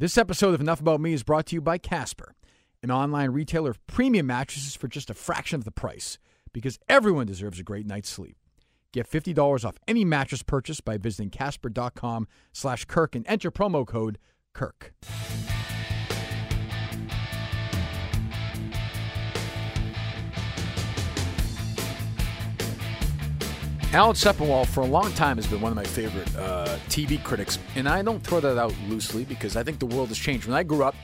This episode of Enough About Me is brought to you by Casper, an online retailer of premium mattresses for just a fraction of the price because everyone deserves a great night's sleep. Get $50 off any mattress purchase by visiting casper.com slash Kirk and enter promo code Kirk. Alan Sepinwall, for a long time, has been one of my favorite uh, TV critics, and I don't throw that out loosely because I think the world has changed. When I grew up,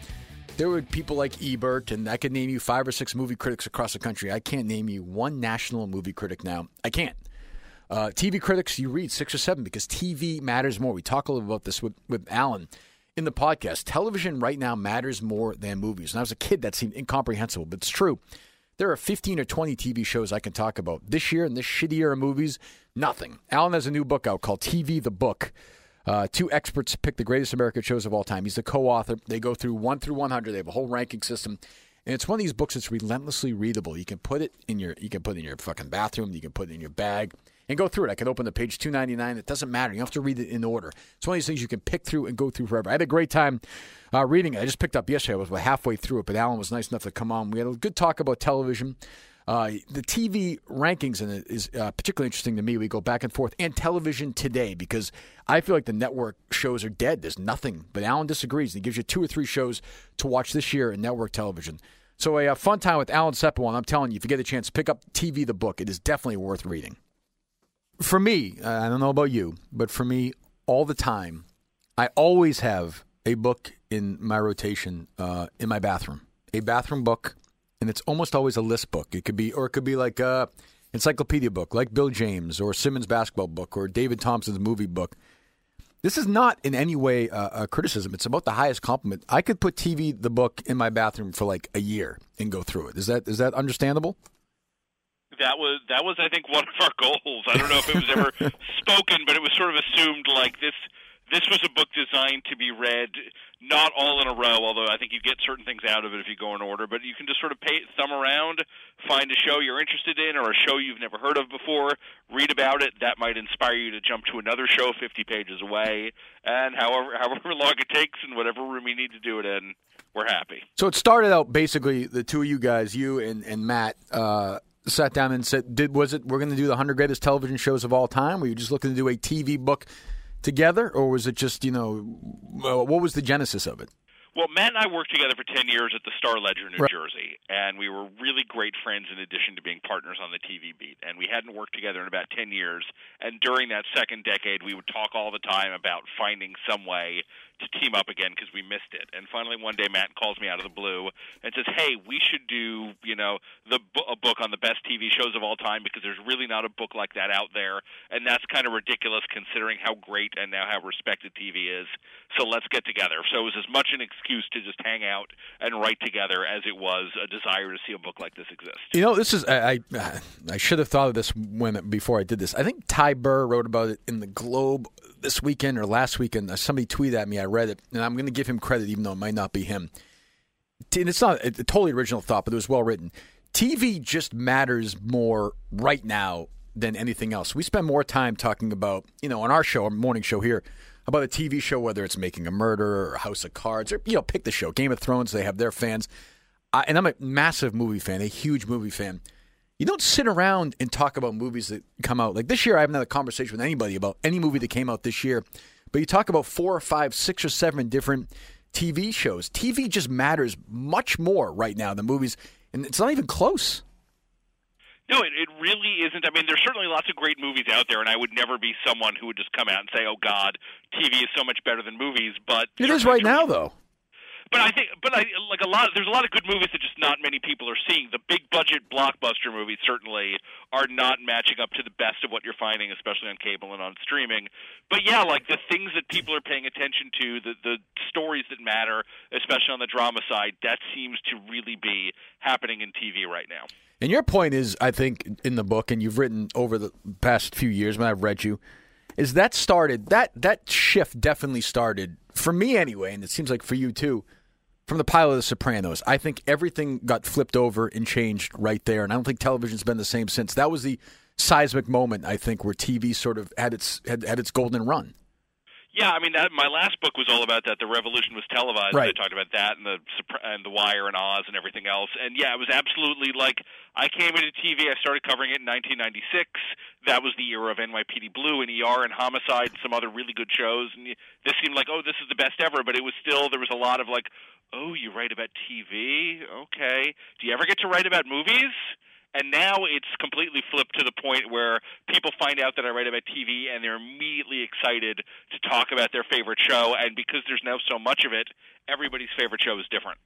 there were people like Ebert, and I could name you five or six movie critics across the country. I can't name you one national movie critic now. I can't. Uh, TV critics, you read six or seven because TV matters more. We talk a little about this with, with Alan in the podcast. Television right now matters more than movies. And I was a kid, that seemed incomprehensible, but it's true. There are 15 or 20 TV shows I can talk about. This year, in this shitty year of movies, nothing. Alan has a new book out called TV the Book. Uh, two experts pick the greatest American shows of all time. He's the co-author. They go through one through 100. They have a whole ranking system, and it's one of these books that's relentlessly readable. You can put it in your you can put it in your fucking bathroom. You can put it in your bag and go through it. I can open the page 299. It doesn't matter. You don't have to read it in order. It's one of these things you can pick through and go through forever. I had a great time uh, reading it. I just picked up yesterday. I was halfway through it, but Alan was nice enough to come on. We had a good talk about television. Uh, the TV rankings in it is uh, particularly interesting to me. We go back and forth, and television today because I feel like the network shows are dead. There's nothing, but Alan disagrees. He gives you two or three shows to watch this year in network television. So a, a fun time with Alan Sepinwall. I'm telling you, if you get a chance, pick up TV the book. It is definitely worth reading. For me, uh, I don't know about you, but for me, all the time, I always have a book in my rotation uh, in my bathroom, a bathroom book and it's almost always a list book. It could be, or it could be like a encyclopedia book, like Bill James or Simmons basketball book or David Thomson's movie book. This is not in any way uh, a criticism. It's about the highest compliment. I could put TV the book in my bathroom for like a year and go through it. Is that is that understandable? That was that was I think one of our goals. I don't know if it was ever spoken, but it was sort of assumed like this this was a book designed to be read not all in a row, although I think you get certain things out of it if you go in order. But you can just sort of pay, thumb around, find a show you're interested in or a show you've never heard of before, read about it. That might inspire you to jump to another show 50 pages away. And however, however long it takes and whatever room you need to do it in, we're happy. So it started out basically the two of you guys, you and, and Matt, uh, sat down and said, "Did was it we're going to do the 100 greatest television shows of all time? Were you just looking to do a TV book?" together, or was it just you know what was the genesis of it? Well, Matt and I worked together for 10 years at the Star Ledger, New Right. Jersey, and we were really great friends in addition to being partners on the TV beat. And we hadn't worked together in about 10 years. And during that second decade, we would talk all the time about finding some way to team up again because we missed it. And finally, one day, Matt calls me out of the blue and says, "Hey, we should do, you know, the a book on the best TV shows of all time because there's really not a book like that out there, and that's kind of ridiculous considering how great and now how respected TV is. So let's get together." So it was as much an excuse to just hang out and write together as it was a desire to see a book like this exist. You know, this is I I, I should have thought of this when before I did this. I think Ty Burr wrote about it in the Globe this weekend or last weekend. Somebody tweeted at me. I read it, and I'm going to give him credit, even though it might not be him. And it's not a, totally original thought, but it was well written. TV just matters more right now than anything else. We spend more time talking about, you know, on our show, our morning show here, about a TV show, whether it's Making a Murder or House of Cards or, you know, pick the show. Game of Thrones, they have their fans. I, and I'm a massive movie fan, a huge movie fan. You don't sit around and talk about movies that come out. Like this year, I haven't had a conversation with anybody about any movie that came out this year. But you talk about four or five, six or seven different TV shows. TV just matters much more right now than movies, and it's not even close. No, it, it really isn't. I mean, there's certainly lots of great movies out there, and I would never be someone who would just come out and say, "Oh God, TV is so much better than movies." But It is right now, though. But I think, but I like a lot. There's a lot of good movies that just not many people are seeing. The big budget blockbuster movies certainly are not matching up to the best of what you're finding, especially on cable and on streaming. But yeah, like the things that people are paying attention to, the the stories that matter, especially on the drama side, that seems to really be happening in TV right now. And your point is, I think, in the book, and you've written over the past few years when I've read you, is that started that that shift definitely started for me anyway, and it seems like for you too. From the pilot of The Sopranos, I think everything got flipped over and changed right there, and I don't think television's been the same since. That was the seismic moment, I think, where TV sort of had its had, had its golden run. Yeah, I mean, that, my last book was all about that. The Revolution was televised. Right. I talked about that and the and the Wire and Oz and everything else. And yeah, it was absolutely like I came into TV. I started covering it in 1996. That was the era of NYPD Blue and ER and Homicide and some other really good shows. And this seemed like, oh, this is the best ever. But it was still there was a lot of like, oh, you write about TV? Okay. Do you ever get to write about movies? And now it's completely flipped to the point where people find out that I write about TV and they're immediately excited to talk about their favorite show. And because there's now so much of it, everybody's favorite show is different.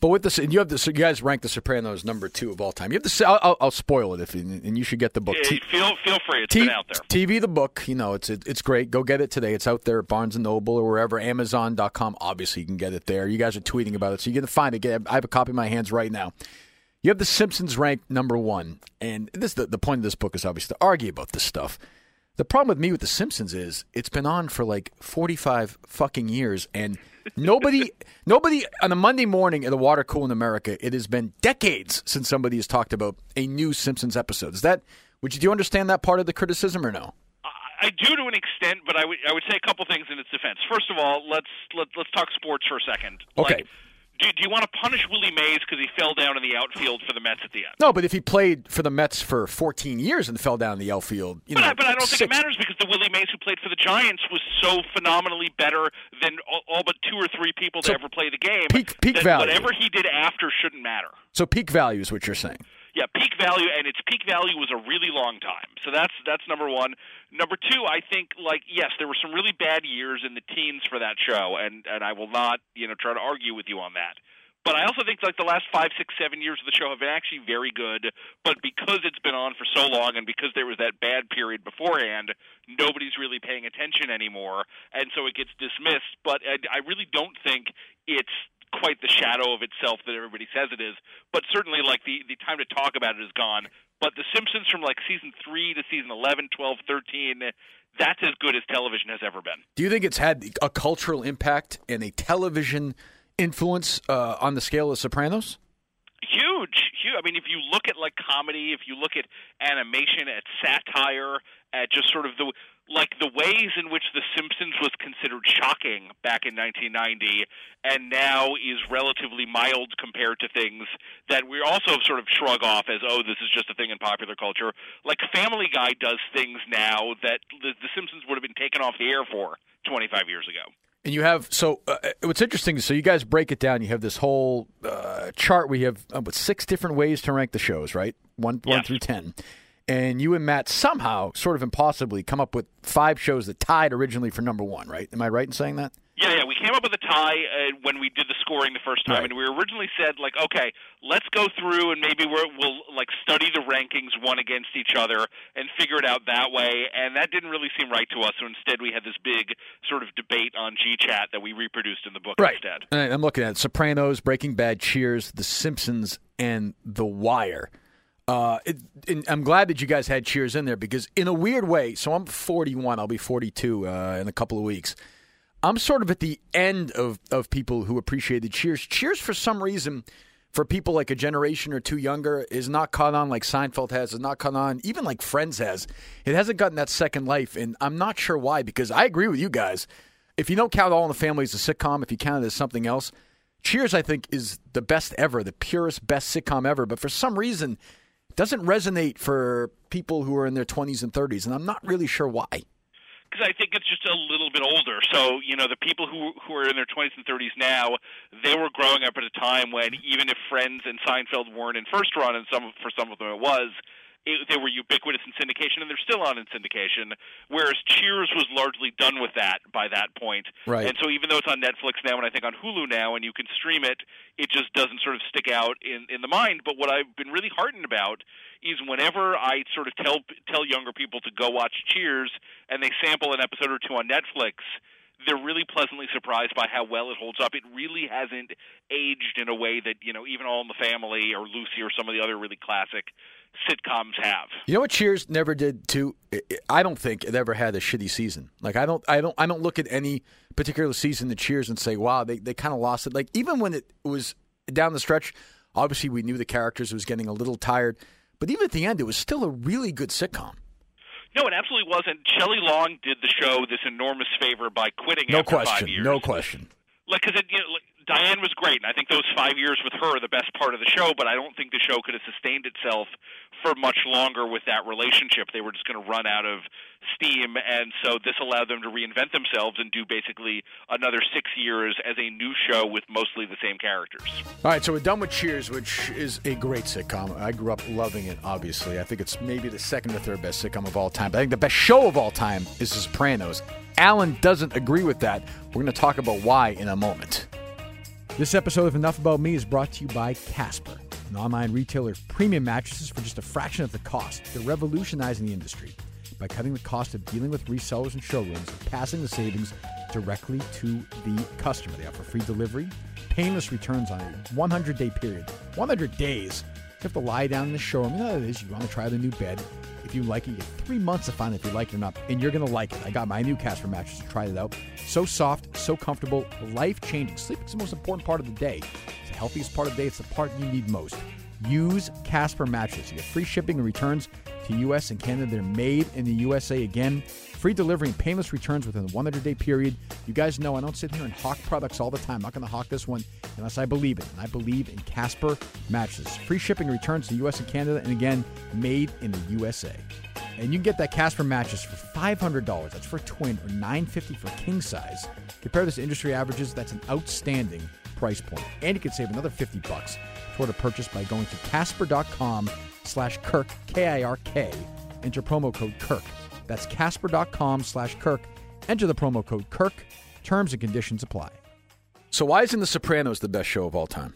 But with this, and you have this, you guys rank The Sopranos number two of all time. You have the, I'll, I'll, spoil it if, and you should get the book. Yeah, feel feel free. It's T- been out there. TV, the book, you know, it's it's great. Go get it today. It's out there at Barnes and Noble or wherever. Amazon.com. Obviously, you can get it there. You guys are tweeting about it, so you can find it. I have a copy in my hands right now. You have The Simpsons ranked number one, and this the, the point of this book is obviously to argue about this stuff. The problem with me with The Simpsons is it's been on for like forty five fucking years, and nobody, nobody on a Monday morning at the water cool in America, it has been decades since somebody has talked about a new Simpsons episode. Is that? Would you do you understand that part of the criticism or no? I do to an extent, but I would I would say a couple things in its defense. First of all, let's let, let's talk sports for a second. Okay. Like, do, do you want to punish Willie Mays because he fell down in the outfield for the Mets at the end? No, but if he played for the Mets for 14 years and fell down in the outfield, you But, know, I, but I don't think it matters because the Willie Mays who played for the Giants was so phenomenally better than all, all but two or three people to ever play the game. peak- peak value. Whatever he did after shouldn't matter. So peak value is what you're saying. Yeah, peak value, and its peak value was a really long time. So that's that's number one. Number two, I think like yes, there were some really bad years in the teens for that show, and and I will not you know try to argue with you on that. But I also think like the last five, six, seven years of the show have been actually very good. But because it's been on for so long, and because there was that bad period beforehand, nobody's really paying attention anymore, and so it gets dismissed. But I, I really don't think it's quite the shadow of itself that everybody says it is. But certainly, like the the time to talk about it is gone. But The Simpsons from like season three to season 11, 12, 13, that's as good as television has ever been. Do you think it's had a cultural impact and a television influence uh, on the scale of Sopranos? huge huge i mean if you look at like comedy if you look at animation at satire at just sort of the like the ways in which the simpsons was considered shocking back in 1990 and now is relatively mild compared to things that we also sort of shrug off as oh this is just a thing in popular culture like family guy does things now that the, the simpsons would have been taken off the air for 25 years ago And you have so uh, what's interesting. So you guys break it down. You have this whole uh, chart. We have uh, six different ways to rank the shows, right? One one through ten. And you and Matt somehow, sort of impossibly, come up with five shows that tied originally for number one, right? Am I right in saying that? Yeah, yeah, we came up with a tie uh, when we did the scoring the first time, Right. and we originally said like, okay, let's go through and maybe we're, we'll like study the rankings one against each other and figure it out that way. And that didn't really seem right to us, so instead we had this big sort of debate on GChat that we reproduced in the book instead. And I'm looking at it. Sopranos, Breaking Bad, Cheers, The Simpsons, and The Wire. Uh, it, I'm glad that you guys had Cheers in there because, in a weird way, so I'm 41. I'll be 42 uh, in a couple of weeks. I'm sort of at the end of, of people who appreciated Cheers. Cheers, for some reason, for people like a generation or two younger, is not caught on like Seinfeld has, is not caught on, even like Friends has. It hasn't gotten that second life, and I'm not sure why because I agree with you guys. If you don't count All in the Family as a sitcom, if you count it as something else, Cheers, I think, is the best ever, the purest, best sitcom ever. But for some reason, doesn't resonate for people who are in their 20s and 30s, and I'm not really sure why. because I think it's just a little bit older. So you know, the people who who are in their 20s and 30s now, they were growing up at a time when even if Friends and Seinfeld weren't in first run, and some for some of them it was, it, they were ubiquitous in syndication, and they're still on in syndication. Whereas Cheers was largely done with that by that point. Right. And so even though it's on Netflix now, and I think on Hulu now, and you can stream it, it just doesn't sort of stick out in in the mind. But what I've been really heartened about is whenever I sort of tell tell younger people to go watch Cheers, and they sample an episode or two on Netflix they're really pleasantly surprised by how well it holds up. It really hasn't aged in a way that you know even All in the Family or Lucy or some of the other really classic sitcoms have. You know what Cheers never did too? I don't think it ever had a shitty season. Like I don't, I don't, I don't look at any particular season of Cheers and say, "Wow, they they kind of lost it." Like even when it was down the stretch, obviously we knew the characters was getting a little tired, but even at the end, it was still a really good sitcom. No, it absolutely wasn't. Shelley Long did the show this enormous favor by quitting no after question, five years. No question. Like, because it, you know, like, Diane was great, and I think those five years with her are the best part of the show. But I don't think the show could have sustained itself for much longer with that relationship. They were just going to run out of steam, and so this allowed them to reinvent themselves and do basically another six years as a new show with mostly the same characters. All right, so we're done with Cheers, which is a great sitcom. I grew up loving it. Obviously, I think it's maybe the second or third best sitcom of all time. But I think the best show of all time is The Sopranos. Alan doesn't agree with that. We're going to talk about why in a moment. This episode of Enough About Me is brought to you by Casper, an online retailer of premium mattresses for just a fraction of the cost. They're revolutionizing the industry by cutting the cost of dealing with resellers and showrooms and passing the savings directly to the customer. They offer free delivery, painless returns on a 100 day period. 100 days. You have to lie down in the showroom. You know what it is. You want to try the new bed. You like it, you get three months to find if you like it or not. And you're going to like it. I got my new Casper mattress to try it out. So soft, so comfortable, life changing. Sleep is the most important part of the day. It's the healthiest part of the day. It's the part you need most. Use Casper mattresses. You get free shipping and returns to U.S. and Canada. They're made in the USA again. Free delivery and painless returns within a 100 day period. You guys know I don't sit here and hawk products all the time. I'm not going to hawk this one unless I believe it. And I believe in Casper mattresses. Free shipping returns to the U.S. and Canada. And again, made in the USA. And you can get that Casper mattress for $500. That's for twin or 950 for king size. Compare this to industry averages. That's an outstanding price point. And you can save another 50 bucks toward a purchase by going to casper.com slash Kirk, K-I-R-K. Enter promo code Kirk. That's casper.com slash Kirk. Enter the promo code Kirk. Terms and conditions apply. So why isn't The Sopranos the best show of all time?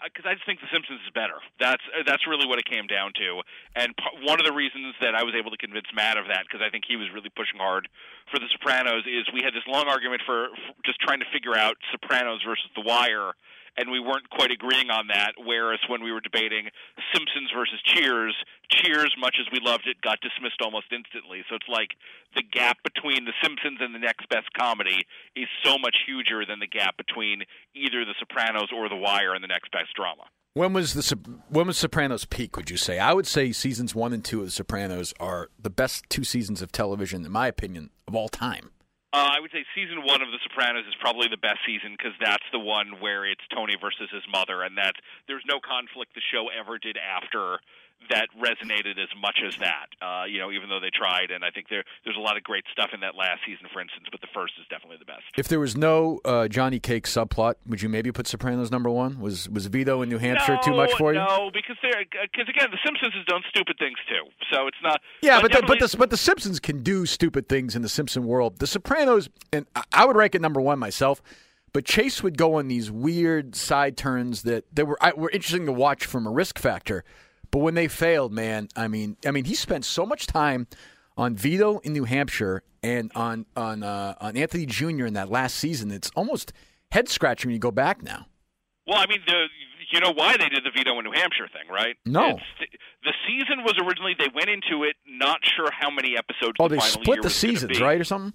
Uh, because I just think The Simpsons is better. That's uh, that's really what it came down to. And p- one of the reasons that I was able to convince Matt of that, because I think he was really pushing hard for The Sopranos, is we had this long argument for, for just trying to figure out Sopranos versus The Wire and we weren't quite agreeing on that. Whereas when we were debating Simpsons versus Cheers, Cheers, much as we loved it, got dismissed almost instantly. So it's like the gap between The Simpsons and the next best comedy is so much huger than the gap between either The Sopranos or The Wire and the next best drama. When was the when was Sopranos peak? Would you say? I would say seasons one and two of The Sopranos are the best two seasons of television, in my opinion, of all time. Uh, I would say season one of The Sopranos is probably the best season because that's the one where it's Tony versus his mother, and that there's no conflict the show ever did after that resonated as much as that. Uh, you know, even though they tried, and I think there there's a lot of great stuff in that last season, for instance. But the first is definitely the best. If there was no uh, Johnny Cake subplot, would you maybe put Sopranos number one? Was was Vito in New Hampshire no, too much for you? No, because they're because again, The Simpsons has done stupid things too, so it's not. Yeah, but but the, but the but the Simpsons can do stupid things in the Simpson world. The Sopranos, and I would rank it number one myself. But Chase would go on these weird side turns that, that were were interesting to watch from a risk factor. But when they failed, man, I mean, I mean, he spent so much time on Vito in New Hampshire and on on uh, on Anthony Jr. in that last season. It's almost head scratching when you go back now. Well, I mean, the, you know why they did the Vito in New Hampshire thing, right? No. It's, the season was originally they went into it not sure how many episodes. Oh, the they split the seasons, right, or something?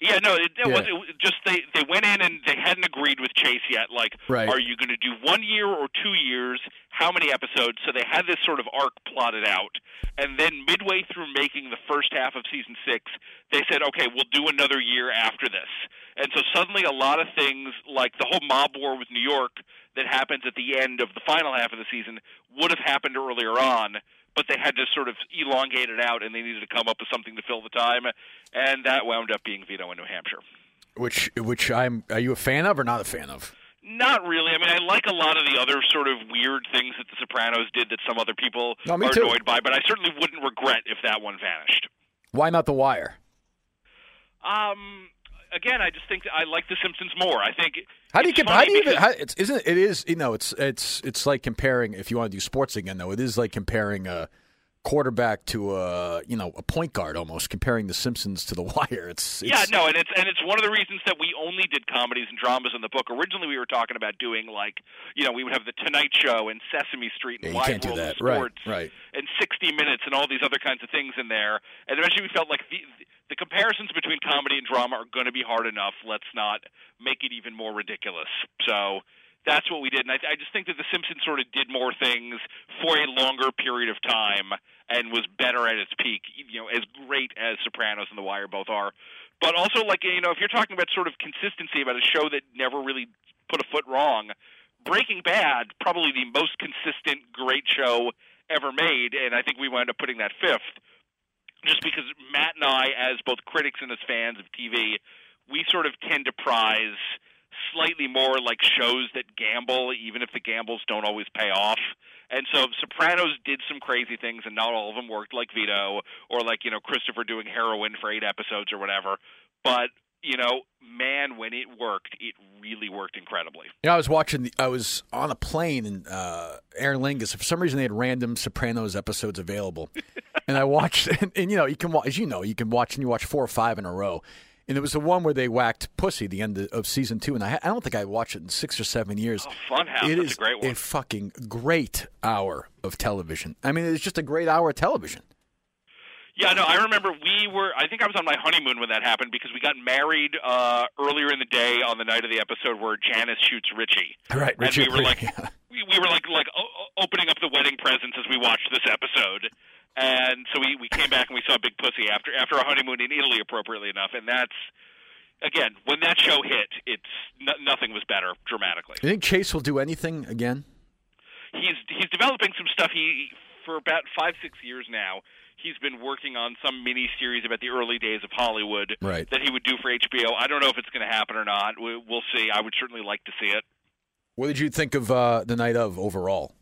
Yeah, no, it, it Yeah. was it just they they went in and they hadn't agreed with Chase yet. Like, Right. are you going to do one year or two years? How many episodes? So they had this sort of arc plotted out, and then midway through making the first half of season six, they said, okay, we'll do another year after this. And so suddenly, a lot of things like the whole mob war with New York that happens at the end of the final half of the season would have happened earlier on. But they had to sort of elongate it out, and they needed to come up with something to fill the time, and that wound up being Vito in New Hampshire. Which which I'm are you a fan of or not a fan of? No, not really. I mean, I like a lot of the other sort of weird things that The Sopranos did that some other people No, are too. annoyed by, but I certainly wouldn't regret if that one vanished. Why not The Wire? Um, again, I just think I like The Simpsons more. I think. How do you compare? How do you even? How, it's isn't it is you know it's it's it's like comparing if you want to do sports again though it is like comparing a quarterback to a you know a point guard almost comparing the Simpsons to the Wire. It's, it's Yeah, no, and it's and it's one of the reasons that we only did comedies and dramas in the book. Originally, we were talking about doing like, you know, we would have the Tonight Show and Sesame Street and Yeah, you Wide can't do World that. of Right, Sports right. and 60 Minutes and all these other kinds of things in there. And eventually, we felt like the the comparisons between comedy and drama are going to be hard enough. Let's not make it even more ridiculous. So. That's what we did, and I, I just think that The Simpsons sort of did more things for a longer period of time and was better at its peak. You know, as great as Sopranos and The Wire both are, but also like you know if you're talking about sort of consistency about a show that never really put a foot wrong breaking bad probably the most consistent great show ever made and i think we wound up putting that fifth just because matt and i as both critics and as fans of tv we sort of tend to prize slightly more like shows that gamble even if the gambles don't always pay off and so Sopranos did some crazy things, and not all of them worked, like Vito or like you know Christopher doing heroin for eight episodes or whatever. But you know, man, when it worked, it really worked incredibly. You know, I was watching. The, I was on a plane and uh, Aer Lingus. For some reason, they had random Sopranos episodes available, and I watched. And, and you know, you can watch. As you know, you can watch and you watch four or five in a row. And it was the one where they whacked Pussy, the end of, season two, and I, I don't think I watched it in six or seven years. Oh, Funhouse, It that's is a great one. a fucking great hour of television. I mean, it's just a great hour of television. Yeah, no, I remember we were. I think I was on my honeymoon when that happened because we got married uh, earlier in the day on the night of the episode where Janice shoots Richie. Right, and Richie we were like, yeah. we, we were like like o- opening up the wedding presents as we watched this episode. And so we, we came back and we saw Big Pussy after after a honeymoon in Italy, appropriately enough. And that's again when that show hit, it's no, nothing was better dramatically. You think Chase will do anything again? he's he's developing some stuff. He for about five six years now. He's been working on some mini series about the early days of Hollywood Right. that he would do for HBO. I don't know if it's going to happen or not. We, we'll see. I would certainly like to see it. What did you think of uh, the night of overall?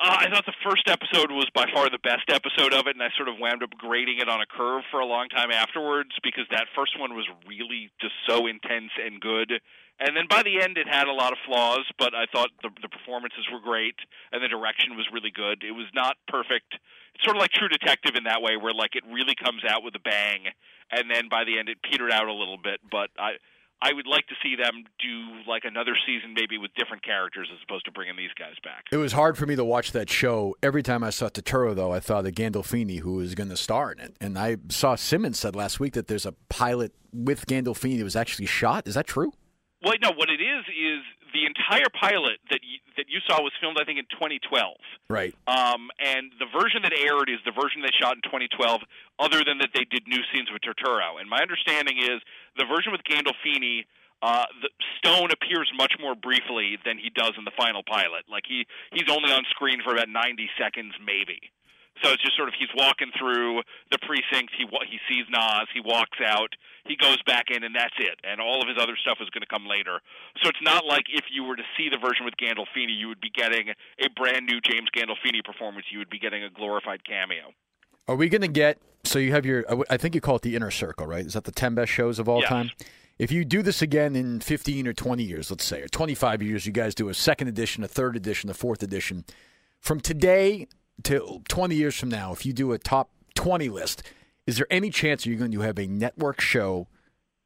Uh, I thought the first episode was by far the best episode of it, and I sort of wound up grading it on a curve for a long time afterwards because that first one was really just so intense and good. And then by the end, it had a lot of flaws, but I thought the, the performances were great and the direction was really good. It was not perfect. It's sort of like True Detective in that way, where like it really comes out with a bang, and then by the end, it petered out a little bit. But I. I would like to see them do like another season, maybe with different characters, as opposed to bringing these guys back. It was hard for me to watch that show. Every time I saw Turturro, though, I thought of Gandolfini, who was going to star in it. And I saw Simmons said last week that there's a pilot with Gandolfini that was actually shot. Is that true? Well, no. What it is is the entire pilot that you, that you saw was filmed, I think, in 2012. Right. Um, and the version that aired is the version they shot in 2012. Other than that, they did new scenes with Turturro. And my understanding is the version with Gandolfini. Uh, the Stone appears much more briefly than he does in the final pilot. Like he he's only on screen for about 90 seconds, maybe. So it's just sort of he's walking through the precinct. He he sees Naz. He walks out. He goes back in, and that's it. And all of his other stuff is going to come later. So it's not like if you were to see the version with Gandolfini, you would be getting a brand new James Gandolfini performance. You would be getting a glorified cameo. Are we going to get? So you have your. I think you call it the inner circle, right? Is that the ten best shows of all Yes. time? If you do this again in fifteen or twenty years, let's say, or twenty-five years, you guys do a second edition, a third edition, a fourth edition. From today to twenty years from now, if you do a top twenty list, is there any chance you're going to have a network show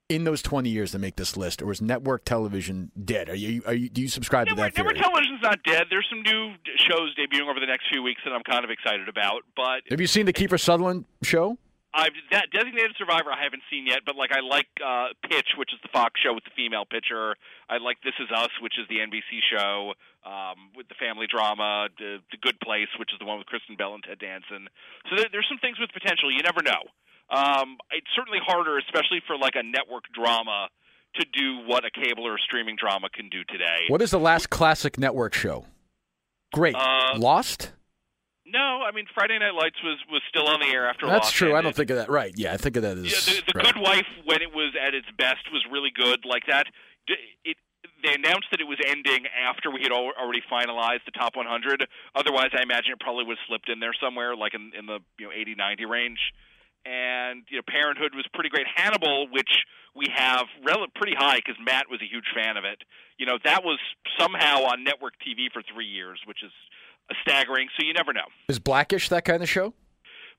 in those twenty years to make this list, or is network television dead? Are you? Are you? Do you subscribe to Network, that theory? network television's not dead. There's some new shows debuting over the next few weeks that I'm kind of excited about. But have you seen the Kiefer Sutherland show? I've that Designated Survivor I haven't seen yet, but like I like uh, Pitch, which is the Fox show with the female pitcher. I like This Is Us, which is the NBC show um, with the family drama. The, the Good Place, which is the one with Kristen Bell and Ted Danson. So there, there's some things with potential. You never know. Um, it's certainly harder, especially for like a network drama, to do what a cable or streaming drama can do today. What is the last classic network show? Great. Uh, Lost? No, I mean Friday Night Lights was was still on the air after. That's Lost true. I don't think of that. Right. Yeah, I think of that as. Yeah, the, the right. Good Wife when it was at its best was really good. Like that, it they announced that it was ending after we had al- already finalized the top 100. Otherwise, I imagine it probably would have slipped in there somewhere, like in, in the you know 80, 90 range. And you know, Parenthood was pretty great. Hannibal, which we have rel- pretty high because Matt was a huge fan of it. You know, that was somehow on network TV for three years, which is staggering. So you never know. Is Blackish that kind of show?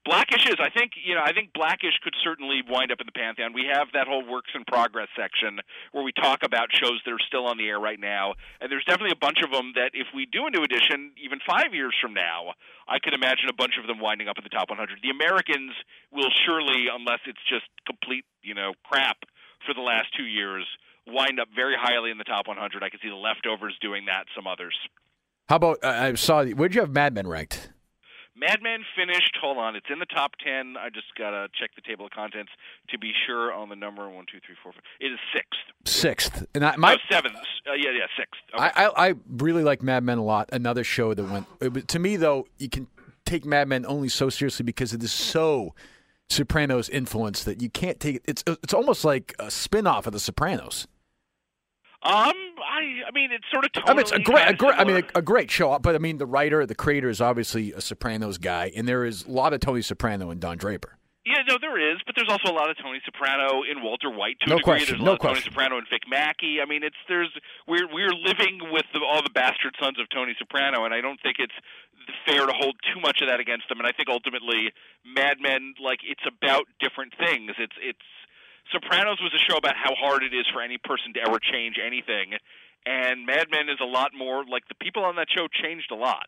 Blackish is, I think, you know, I think Blackish could certainly wind up in the pantheon. We have that whole works in progress section where we talk about shows that are still on the air right now, and there's definitely a bunch of them that if we do a new edition, even five years from now, I could imagine a bunch of them winding up in the top 100. The Americans will surely, unless it's just complete, you know, crap for the last two years, wind up very highly in the top 100. I can see the leftovers doing that. Some others. How about uh, I saw? Where'd you have Mad Men ranked? Mad Men finished. Hold on, it's in the top ten. I just gotta check the table of contents to be sure on the number. One, two, three, four, five. It is sixth. Sixth, and I, my no, seventh. Uh, yeah, yeah, sixth. Okay. I, I I really like Mad Men a lot. Another show that went it, to me though. You can take Mad Men only so seriously because it is so Sopranos influence that you can't take it. It's it's almost like a spin off of The Sopranos. Um, I, I mean, it's sort of. Totally I mean, it's a great, a great. I mean, a, a great show. But I mean, the writer, the creator is obviously a Sopranos guy, and there is a lot of Tony Soprano and Don Draper. Yeah, no, there is, but there's also a lot of Tony Soprano in Walter White to No a degree. question, There's a no lot of Tony. Soprano and Vic Mackey. I mean, it's there's we're we're living with the, all the bastard sons of Tony Soprano, and I don't think it's fair to hold too much of that against them. And I think ultimately, Mad Men, like it's about different things. It's it's Sopranos was a show about how hard it is for any person to ever change anything, and Mad Men is a lot more like the people on that show changed a lot.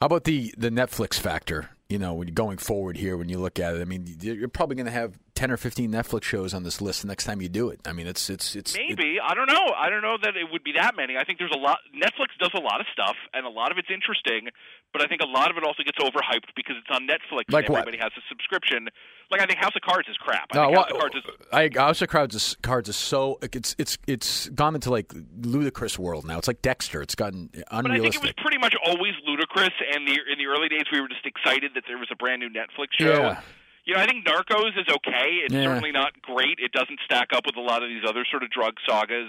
How about the the Netflix factor? You know, when you're going forward here, when you look at it, I mean, you're probably going to have ten or fifteen Netflix shows on this list the next time you do it. I mean, it's it's it's it- Maybe I don't know. I don't know that it would be that many. I think there's a lot. Netflix does a lot of stuff, and a lot of it's interesting. But I think a lot of it also gets overhyped because it's on Netflix. Like and what? everybody has a subscription. Like I think House of Cards is crap. I No, think well, House of Cards is. I House of Cards is, cards is so it's it's it's gone into like ludicrous world now. It's like Dexter. It's gotten But I think it was pretty much always ludicrous. And the in the early days, we were just excited that there was a brand new Netflix show. Yeah. You know, I think Narcos is okay. It's Yeah. certainly not great. It doesn't stack up with a lot of these other sort of drug sagas.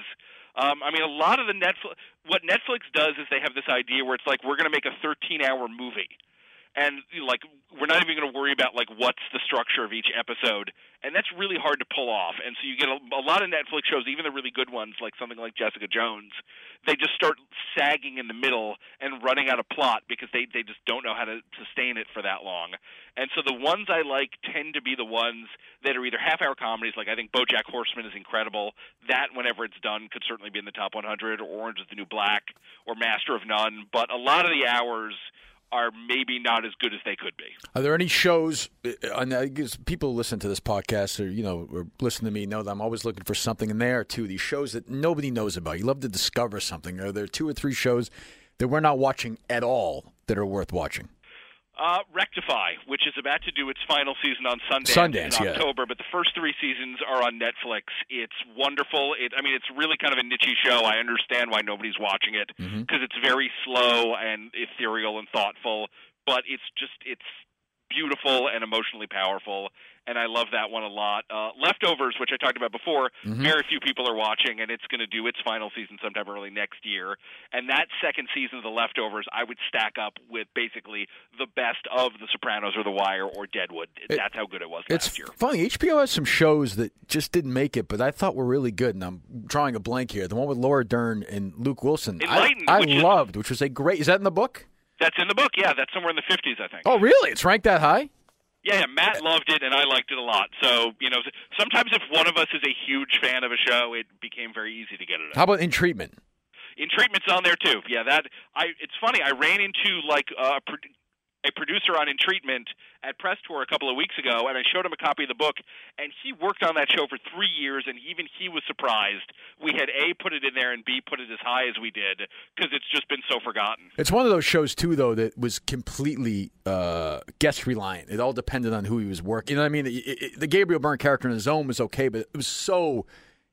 Um, I mean, a lot of the Netflix, what Netflix does is they have this idea where it's like we're going to make a 13-hour movie, and you know, like we're not even going to worry about like what's the structure of each episode, and that's really hard to pull off. And so you get a, a lot of Netflix shows, even the really good ones, like something like Jessica Jones, they just start sagging in the middle and running out of plot because they they just don't know how to sustain it for that long. And so the ones I like tend to be the ones that are either half hour comedies, like I think BoJack Horseman is incredible. That, whenever it's done, could certainly be in the top 100, or Orange is the New Black, or Master of None. But a lot of the hours are maybe not as good as they could be. Are there any shows? uh, And I guess people listen to this podcast or you know or listen to me know that I'm always looking for something in there too. These shows that nobody knows about. You love to discover something. Are there two or three shows that we're not watching at all that are worth watching? Uh, Rectify, which is about to do its final season on Sundance, Sundance, in yeah. October, but the first three seasons are on Netflix. It's wonderful. It, I mean, it's really kind of a niche show. I understand why nobody's watching it because Mm-hmm. it's very slow and ethereal and thoughtful, but it's just it's beautiful and emotionally powerful. And I love that one a lot. Uh, Leftovers, which I talked about before, Mm-hmm. very few people are watching, and it's going to do its final season sometime early next year. And that second season of The Leftovers, I would stack up with basically the best of The Sopranos or The Wire or Deadwood. That's how good it was It's last year. funny. HBO has some shows that just didn't make it, but I thought were really good. And I'm drawing a blank here. The one with Laura Dern and Luke Wilson. I, Enlightened, I which is- loved, which was a great. Is that in the book? That's in the book. Yeah, that's somewhere in the 50s, I think. Oh, really? It's ranked that high? Yeah, yeah, Matt loved it, and I liked it a lot. So, you know, sometimes if one of us is a huge fan of a show, it became very easy to get it. How about in treatment? in treatment's on there too. Yeah, that I. It's funny. I ran into like a, a producer on in treatment at press tour a couple of weeks ago, and I showed him a copy of the book, and he worked on that show for three years, and even he was surprised we had a put it in there and b put it as high as we did because it's just been so forgotten. It's one of those shows too, though, that was completely uh, guest reliant. It all depended on who he was working. You know what I mean? It- it- the Gabriel Byrne character in his own was okay, but it was so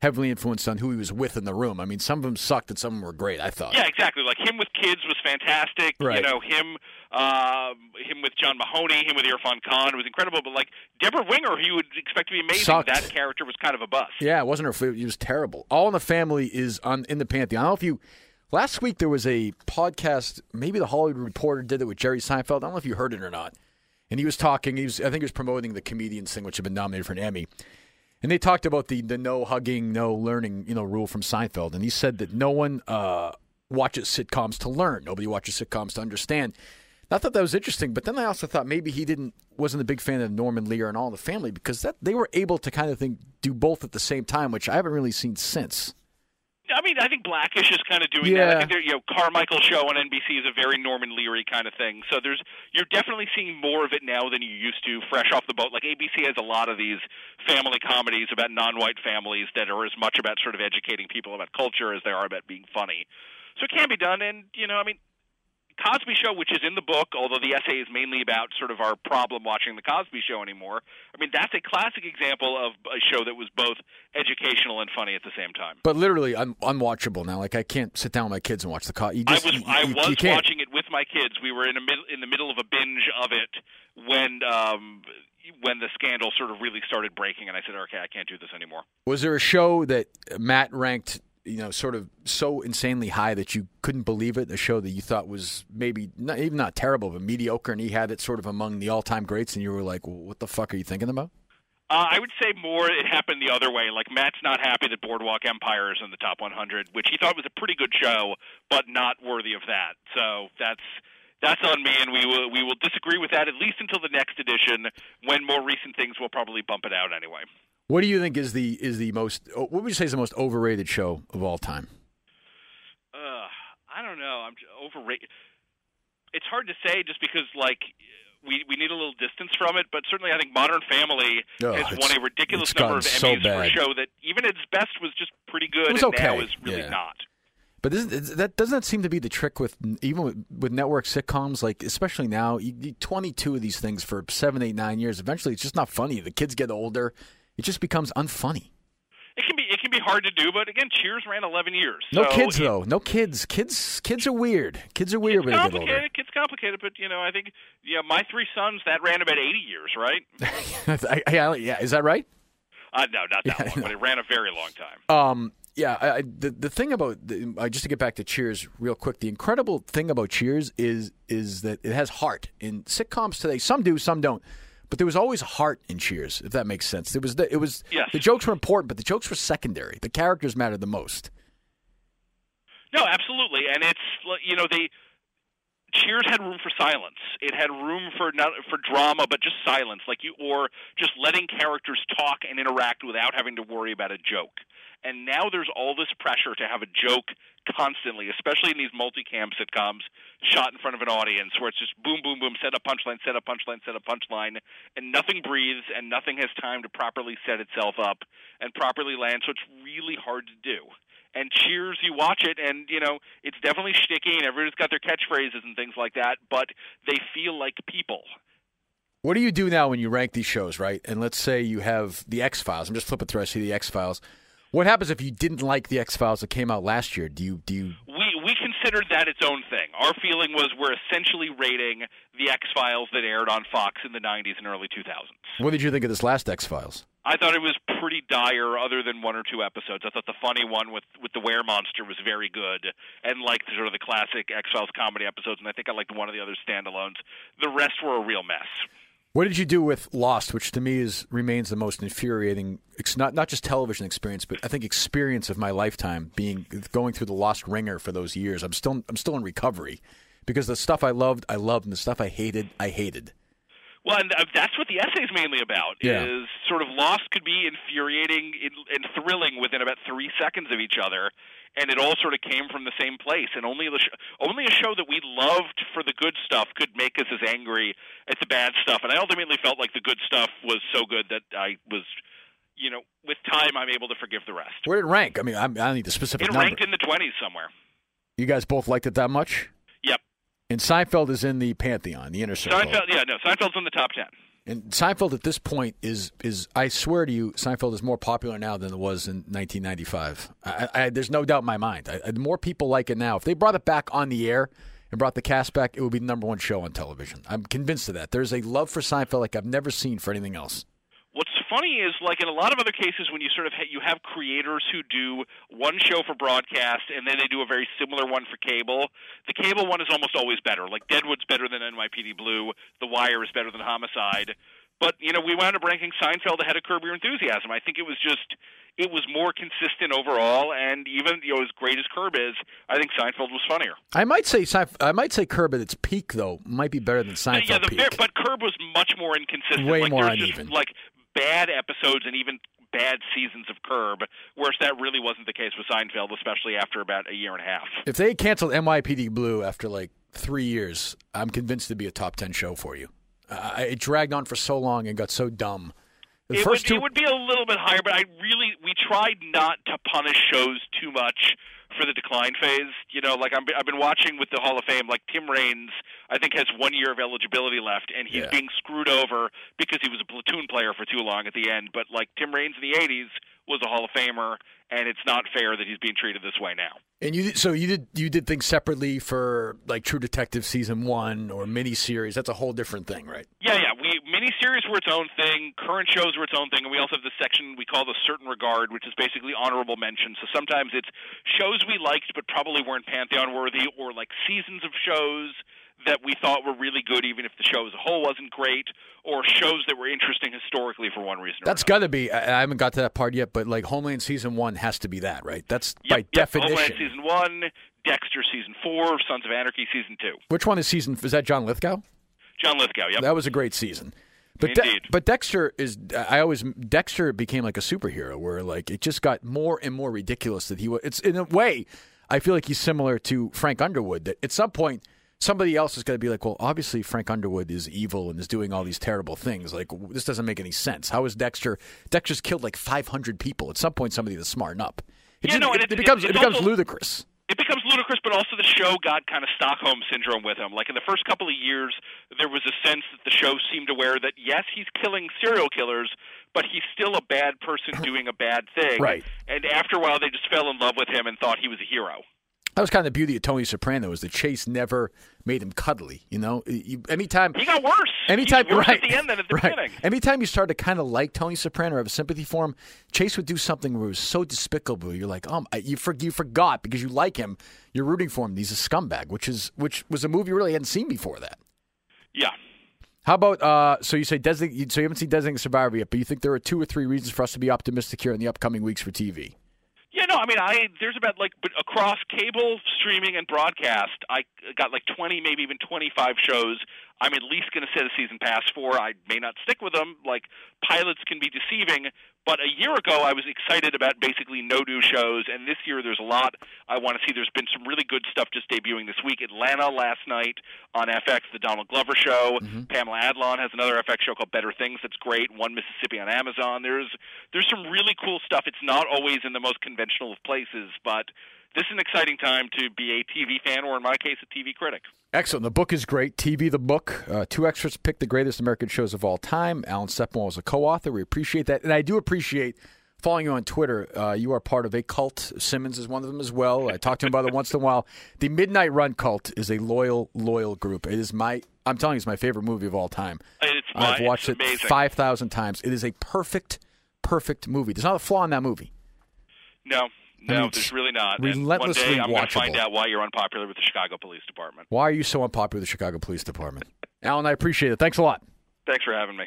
heavily influenced on who he was with in the room. I mean, some of them sucked and some of them were great. I thought. Yeah, exactly. Like him with kids was fantastic. Right. You know, him um, him with John Mahoney, him with Irfan Khan was incredible. But like Debra Winger, who you would expect to be amazing, Sucked. that character was kind of a bust. Yeah, it wasn't her. favorite. It was terrible. All in the Family is on in the pantheon. I don't know if you. Last week there was a podcast. Maybe the Hollywood Reporter did it with Jerry Seinfeld. I don't know if you heard it or not. And he was talking. He was. I think he was promoting the comedians thing, which had been nominated for an Emmy. And they talked about the the no hugging, no learning, you know, rule from Seinfeld. And he said that no one uh, watches sitcoms to learn. Nobody watches sitcoms to understand. And I thought that was interesting, but then I also thought maybe he didn't wasn't a big fan of Norman Lear and All the Family because that they were able to kind of think do both at the same time, which I haven't really seen since. I mean, I think Blackish is kind of doing Yeah. that. I think there, you know, Carmichael show on NBC is a very Norman Leary kind of thing. So there's you're definitely seeing more of it now than you used to, fresh off the boat. Like ABC has a lot of these family comedies about non-white families that are as much about sort of educating people about culture as they are about being funny. So it can be done, and you know, I mean, Cosby Show, which is in the book, although the essay is mainly about sort of our problem watching the Cosby Show anymore. I mean, that's a classic example of a show that was both educational and funny at the same time. But literally I'm unwatchable now. Like I can't sit down with my kids and watch the. Co- you I was you- I you- was you watching it with my kids. We were in a mid, in the middle of a binge of it when um, when the scandal sort of really started breaking, and I said, "Okay, I can't do this anymore." Was there a show that Matt ranked, you know, sort of so insanely high that you couldn't believe it? A show that you thought was maybe not, even not terrible, but mediocre, and he had it sort of among the all-time greats, and you were like, well, "What the fuck are you thinking about?" Uh, I would say more it happened the other way. Like Matt's not happy that Boardwalk Empire is in the top 100, which he thought was a pretty good show, but not worthy of that. So that's that's on me, and we will we will disagree with that at least until the next edition, when more recent things will probably bump it out anyway. What do you think is the is the most? oh, What would you say is the most overrated show of all time? Uh, I don't know. I'm overrated. It's hard to say just because like we we need a little distance from it, but certainly I think Modern Family Oh, has won a ridiculous number of so Emmys for a show that even its best was just pretty good, It was and now okay, is really yeah. not. But isn't, is- that doesn't that seem to be the trick with even with, with network sitcoms? Like especially now, you, you twenty two of these things for seven, eight, nine years. Eventually, it's just not funny. The kids get older, it just becomes unfunny. It can be it can be hard to do, but again, Cheers ran 11 years. No so kids it- though. No kids. Kids. Kids are weird. Kids are weird It's when they get older. complicated. It's complicated, but you know, I think yeah, my three sons that ran about 80 years, right? I, I, yeah, is that right? Uh, no, not that Yeah, long, know. but it ran a very long time. Um, yeah, I, I, the the thing about the, uh, just to get back to Cheers real quick, the incredible thing about Cheers is is that it has heart. In sitcoms today, some do, some don't. But there was always heart in Cheers, if that makes sense. There was the, it was Yes. the jokes were important, but the jokes were secondary. The characters mattered the most. No, absolutely, and it's you know they Cheers had room for silence. It had room for not for drama, but just silence, like you, or just letting characters talk and interact without having to worry about a joke. And now there's all this pressure to have a joke constantly, especially in these multicam sitcoms shot in front of an audience, where it's just boom, boom, boom, set up punchline, set up punchline, set up punchline, and nothing breathes and nothing has time to properly set itself up and properly land. So it's really hard to do and Cheers, you watch it, and you know it's definitely sticky, and everybody's got their catchphrases and things like that, but they feel like people. What do you do now when you rank these shows, right? And let's say you have the X Files. I'm just flipping through. I see the X Files. What happens if you didn't like the X Files that came out last year? Do you do you We we considered that its own thing. Our feeling was we're essentially rating the X Files that aired on Fox in the '90s and early 2000s. what did you think of this last X Files? I thought it was pretty dire, other than one or two episodes. I thought the funny one with with the were monster was very good, and liked sort of the classic X Files comedy episodes. And I think I liked one of the other standalones. The rest were a real mess. What did you do with Lost, which to me is remains the most infuriating, ex- not not just television experience, but I think experience of my lifetime. Being going through the Lost wringer for those years, I'm still I'm still in recovery because the stuff I loved, I loved, and the stuff I hated, I hated. Well, and uh, that's what the essay is mainly about. Yeah. Is sort of Lost could be infuriating and and thrilling within about three seconds of each other, and it all sort of came from the same place. And only the sh- only a show that we loved for the good stuff could make us as angry at the bad stuff. And I ultimately felt like the good stuff was so good that I was, you know, with time I'm able to forgive the rest. Where did it rank? I mean, I'm, I need the specific It number. ranked in the twenties somewhere. you guys both liked it that much? Yep. And Seinfeld is in the pantheon, the inner circle. Seinfeld, yeah, no, Seinfeld's in the top ten. And Seinfeld at this point is is I swear to you, Seinfeld is more popular now than it was in 1995. I, I, there's no doubt in my mind. I, more people like it now. If they brought it back on the air and brought the cast back, it would be the number one show on television. I'm convinced of that. There's a love for Seinfeld like I've never seen for anything else. What's funny is, like in a lot of other cases, when you sort of ha- you have creators who do one show for broadcast and then they do a very similar one for cable. The cable one is almost always better. Like Deadwood's better than NYPD Blue. The Wire is better than Homicide. But you know, we wound up ranking Seinfeld ahead of Curb Your Enthusiasm. I think it was just it was more consistent overall, and even you know, as great as Curb is, I think Seinfeld was funnier. I might say I might say Curb at its peak though might be better than Seinfeld yeah, the peak. but Curb was much more inconsistent. Way like, more there's just, uneven. like bad episodes and even bad seasons of Curb, whereas that really wasn't the case with Seinfeld, especially after about a year and a half. if they canceled NYPD Blue after like three years, I'm convinced it'd be a top ten show for you. Uh, it dragged on for so long and got so dumb. The It first would, two, it would be a little bit higher, but I really we tried not to punish shows too much for the decline phase. You know, like I'm, I've been watching with the Hall of Fame, like Tim Raines, I think has one year of eligibility left, and he's Yeah. being screwed over because he was a platoon player for too long at the end. But like Tim Raines in the '80s was a Hall of Famer, and it's not fair that he's being treated this way now. and you so you did you did things separately for like True Detective season one or miniseries. That's a whole different thing, right? Yeah, yeah. We miniseries were its own thing. Current shows were its own thing, and we also have this section we call the certain regard, which is basically honorable mention. So sometimes it's shows we liked but probably weren't pantheon worthy, or like seasons of shows that we thought were really good, even if the show as a whole wasn't great, or shows that were interesting historically for one reason. Or another. That's got to be. I haven't got to that part yet, but like Homeland season one has to be that, right? That's another. by Yep, yep. definition. Homeland season one, Dexter season four, Sons of Anarchy season two. Which one is season? Is that John Lithgow? John Lithgow. Yep. That was a great season. But De- Indeed. but Dexter is I always Dexter became like a superhero where like it just got more and more ridiculous that he was it's in a way I feel like he's similar to Frank Underwood that at some point somebody else is going to be like well obviously Frank Underwood is evil and is doing all these terrible things like this doesn't make any sense how is Dexter Dexter's killed like 500 people at some point somebody to smarten up it, Yeah, just- no, and it, it becomes it becomes also- ludicrous it becomes ludicrous, but also the show got kind of Stockholm syndrome with him. Like in the first couple of years, there was a sense that the show seemed aware that yes, he's killing serial killers, but he's still a bad person doing a bad thing. Right. And after a while, they just fell in love with him and thought he was a hero. that was kind of the beauty of Tony Soprano is that Chase never made him cuddly you know you, anytime He got worse. Anytime, worse right? at the end than at the right. beginning. Anytime you start to kind of like Tony Soprano or have sympathy for him, Chase would do something where it was so despicable. You're like, um, you for, you forgot because you like him. You're rooting for him. He's a scumbag, which is which was a movie you really hadn't seen before that. Yeah. How about uh? So you say Design, so you haven't seen Designated Survivor yet, but you think there are two or three reasons for us to be optimistic here in the upcoming weeks for TV. Yeah, no, I mean, I there's about like but across cable, streaming, and broadcast, I got like 20, maybe even 25 shows. I'm at least going to set a season pass for. I may not stick with them. Like pilots can be deceiving, but a year ago I was excited about basically no new shows, and this year there's a lot I want to see. There's been some really good stuff just debuting this week. Atlanta last night on FX, the Donald Glover show. Mm-hmm. Pamela Adlon has another FX show called Better Things that's great. One Mississippi on Amazon. There's there's some really cool stuff. It's not always in the most conventional of places, but this is an exciting time to be a TV fan, or in my case, a TV critic. Excellent. The book is great. TV, the book. Uh, two experts pick the greatest American shows of all time. Alan Sepinwall is a co-author. We appreciate that, and I do appreciate following you on Twitter. Uh, you are part of a cult. Simmons is one of them as well. I talk to him about it once in a while. The Midnight Run cult is a loyal, loyal group. It is my. I'm telling you, it's my favorite movie of all time. It's I've watched it five thousand times. It is a perfect, perfect movie. There's not a flaw in that movie. No, I no, mean, there's really not. And one relentlessly day I'm going to find out why you're unpopular with the Chicago Police Department. Why are you so unpopular with the Chicago Police Department? Alan, I appreciate it. Thanks a lot. Thanks for having me.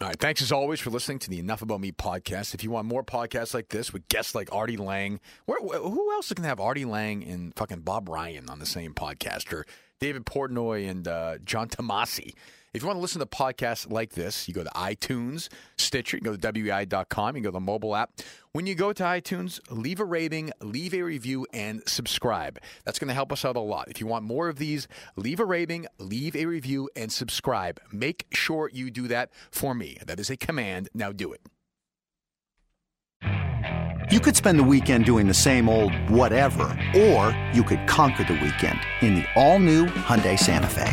All right. Thanks as always for listening to the Enough About Me podcast. If you want more podcasts like this with guests like Artie Lange, where, who else is going to have Artie Lange and fucking Bob Ryan on the same podcast or David Portnoy and uh, John Tomase? If you want to listen to podcasts like this, you go to iTunes, Stitcher, you go to WEEI.com, you go to the mobile app. When you go to iTunes, leave a rating, leave a review, and subscribe. That's going to help us out a lot. If you want more of these, leave a rating, leave a review, and subscribe. Make sure you do that for me. That is a command. Now do it. You could spend the weekend doing the same old whatever, or you could conquer the weekend in the all-new Hyundai Santa Fe.